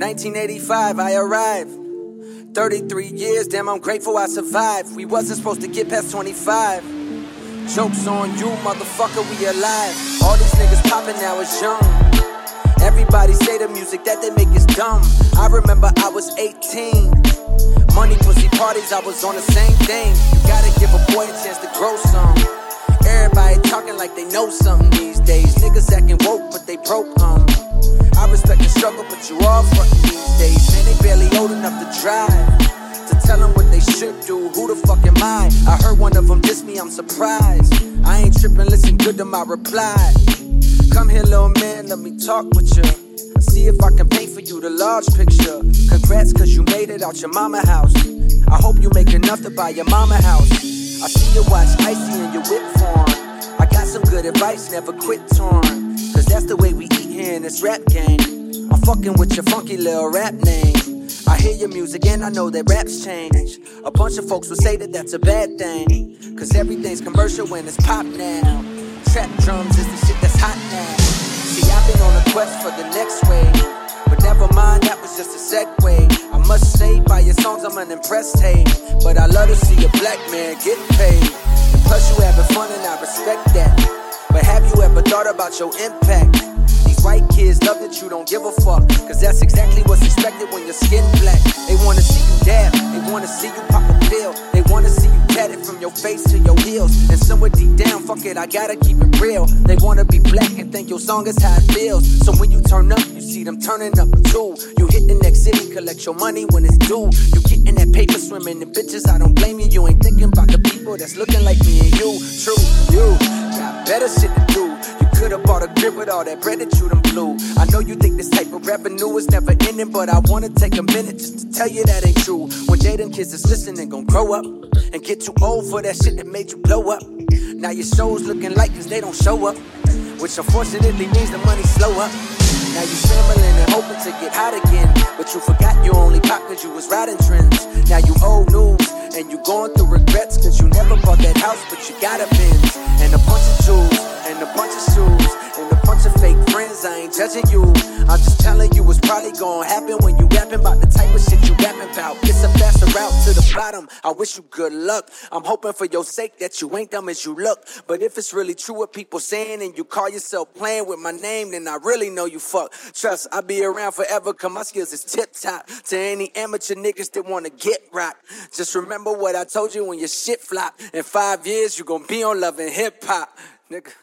1985, I arrived. 33 years, damn, I'm grateful I survived. We wasn't supposed to get past 25. Jokes on you, motherfucker, we alive. All these niggas popping now is young. Everybody say the music that they make is dumb. I remember I was 18. Money, pussy parties, I was on the same thing. You gotta give a boy a chance to grow some. Everybody talking like they know something these days. Niggas acting woke, but they broke, um. Respect the struggle, but you all frontin' these days. Man, they barely old enough to drive. To tell them what they should do, who the fuck am I? I heard one of them diss me, I'm surprised. I ain't trippin', listen good to my reply. Come here, little man, let me talk with you. See if I can paint for you the large picture. Congrats, cause you made it out your mama house. I hope you make enough to buy your mama house. I see you watch icy in your whip form. I got some good advice, never quit torn. Cause that's the way we eat here in this rap game. Fucking with your funky little rap name. I hear your music and I know that raps change. A bunch of folks will say that that's a bad thing. Cause everything's commercial when it's pop now. Trap drums is the shit that's hot now. See, I've been on a quest for the next wave. But never mind, that was just a segue. I must say, by your songs, I'm unimpressed, hey. But I love to see a black man get paid. Plus, you having fun, and I respect that. But have you ever thought about your impact? Give a fuck. Cause that's exactly what's expected when your skin black. They wanna see you dab, they wanna see you pop a pill. They wanna see you tatted from your face to your heels. And somewhere deep down, fuck it, I gotta keep it real. They wanna be black and think your song is how it feels. So when you turn up, you see them turning up too. You hit the next city, collect your money when it's due. You getting that paper swimming in bitches, I don't blame you. You ain't thinking about the people that's looking like me and you. True, you got better shit could've bought a crib with all that bread that you done blew. I know you think this type of revenue is never ending, but I wanna take a minute just to tell you that ain't true. When Jaden kids is listening, gon' grow up and get too old for that shit that made you blow up. Now your show's looking like cause they don't show up, which unfortunately means the money slow up. Now you scrambling and hoping to get hot again, but you forgot you only pop cause you was riding trends. Now you old news and you going through regrets cause you never bought that house, but you got a judging you. I'm just telling you what's probably gonna happen when you rapping about the type of shit you rapping about. It's a faster route to the bottom. I wish you good luck. I'm hoping for your sake that you ain't dumb as you look. But if it's really true what people saying and you call yourself playing with my name, then I really know you fuck. Trust, I'll be around forever cause my skills is tip top. To any amateur niggas that wanna get rock. Just remember what I told you when your shit flop. In five years, you gonna be on Love & Hip Hop. Nigga.